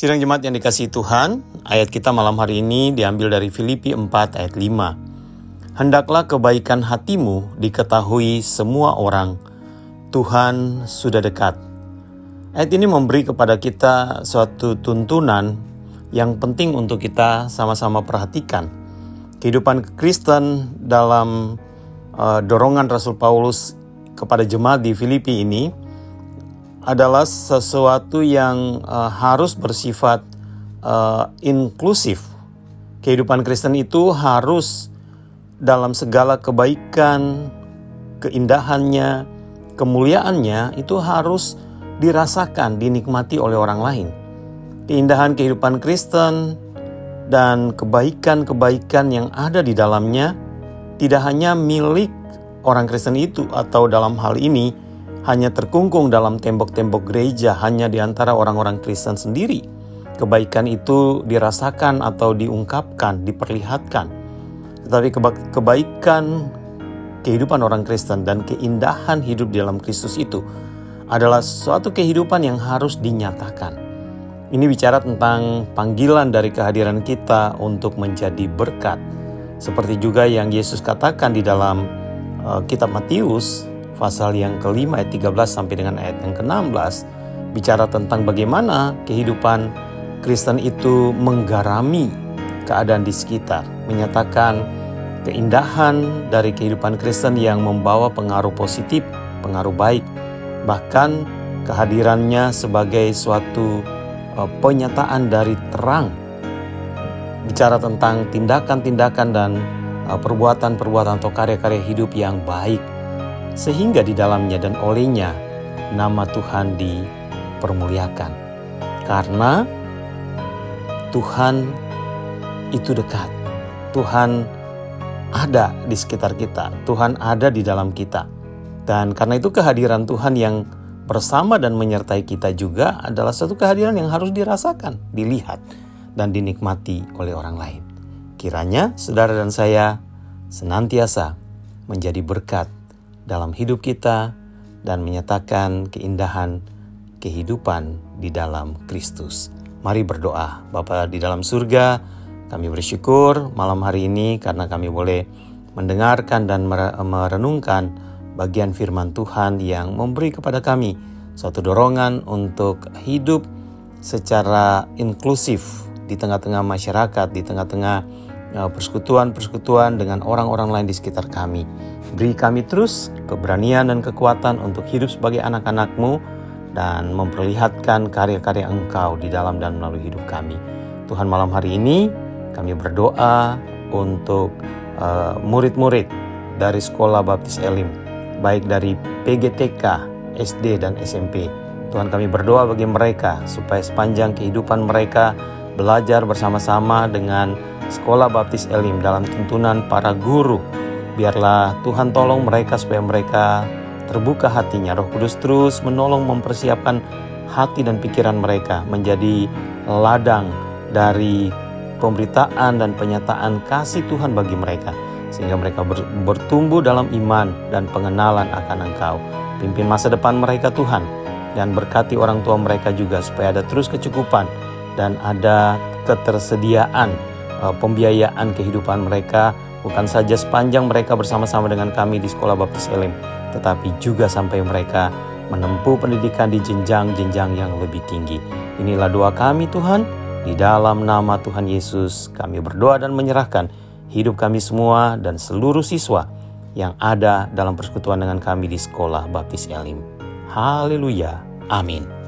Sidang jemaat yang dikasih Tuhan, ayat kita malam hari ini diambil dari Filipi 4 ayat 5. Hendaklah kebaikan hatimu diketahui semua orang, Tuhan sudah dekat. Ayat ini memberi kepada kita suatu tuntunan yang penting untuk kita sama-sama perhatikan. Kehidupan Kristen dalam uh, dorongan Rasul Paulus kepada jemaat di Filipi ini adalah sesuatu yang uh, harus bersifat uh, inklusif. Kehidupan Kristen itu harus dalam segala kebaikan, keindahannya, kemuliaannya itu harus dirasakan, dinikmati oleh orang lain. Keindahan kehidupan Kristen dan kebaikan-kebaikan yang ada di dalamnya tidak hanya milik orang Kristen itu atau dalam hal ini hanya terkungkung dalam tembok-tembok gereja hanya di antara orang-orang Kristen sendiri. Kebaikan itu dirasakan atau diungkapkan, diperlihatkan. Tetapi kebaikan kehidupan orang Kristen dan keindahan hidup di dalam Kristus itu adalah suatu kehidupan yang harus dinyatakan. Ini bicara tentang panggilan dari kehadiran kita untuk menjadi berkat. Seperti juga yang Yesus katakan di dalam uh, kitab Matius pasal yang kelima ayat 13 sampai dengan ayat yang ke-16 bicara tentang bagaimana kehidupan Kristen itu menggarami keadaan di sekitar, menyatakan keindahan dari kehidupan Kristen yang membawa pengaruh positif, pengaruh baik, bahkan kehadirannya sebagai suatu uh, penyataan dari terang. Bicara tentang tindakan-tindakan dan uh, perbuatan-perbuatan atau karya-karya hidup yang baik sehingga di dalamnya dan olehnya nama Tuhan dipermuliakan. Karena Tuhan itu dekat. Tuhan ada di sekitar kita. Tuhan ada di dalam kita. Dan karena itu kehadiran Tuhan yang bersama dan menyertai kita juga adalah satu kehadiran yang harus dirasakan, dilihat, dan dinikmati oleh orang lain. Kiranya saudara dan saya senantiasa menjadi berkat dalam hidup kita dan menyatakan keindahan kehidupan di dalam Kristus. Mari berdoa. Bapa di dalam surga, kami bersyukur malam hari ini karena kami boleh mendengarkan dan merenungkan bagian firman Tuhan yang memberi kepada kami suatu dorongan untuk hidup secara inklusif di tengah-tengah masyarakat, di tengah-tengah persekutuan-persekutuan dengan orang-orang lain di sekitar kami. Beri kami terus keberanian dan kekuatan untuk hidup sebagai anak-anakmu dan memperlihatkan karya-karya Engkau di dalam dan melalui hidup kami. Tuhan malam hari ini kami berdoa untuk uh, murid-murid dari Sekolah Baptis Elim, baik dari PGTK, SD dan SMP. Tuhan kami berdoa bagi mereka supaya sepanjang kehidupan mereka belajar bersama-sama dengan Sekolah Baptis Elim dalam tuntunan para guru Biarlah Tuhan tolong mereka supaya mereka terbuka hatinya. Roh Kudus terus menolong mempersiapkan hati dan pikiran mereka menjadi ladang dari pemberitaan dan penyataan kasih Tuhan bagi mereka sehingga mereka bertumbuh dalam iman dan pengenalan akan Engkau. Pimpin masa depan mereka Tuhan dan berkati orang tua mereka juga supaya ada terus kecukupan dan ada ketersediaan pembiayaan kehidupan mereka bukan saja sepanjang mereka bersama-sama dengan kami di Sekolah Baptis Elim, tetapi juga sampai mereka menempuh pendidikan di jenjang-jenjang yang lebih tinggi. Inilah doa kami Tuhan, di dalam nama Tuhan Yesus kami berdoa dan menyerahkan hidup kami semua dan seluruh siswa yang ada dalam persekutuan dengan kami di Sekolah Baptis Elim. Haleluya. Amin.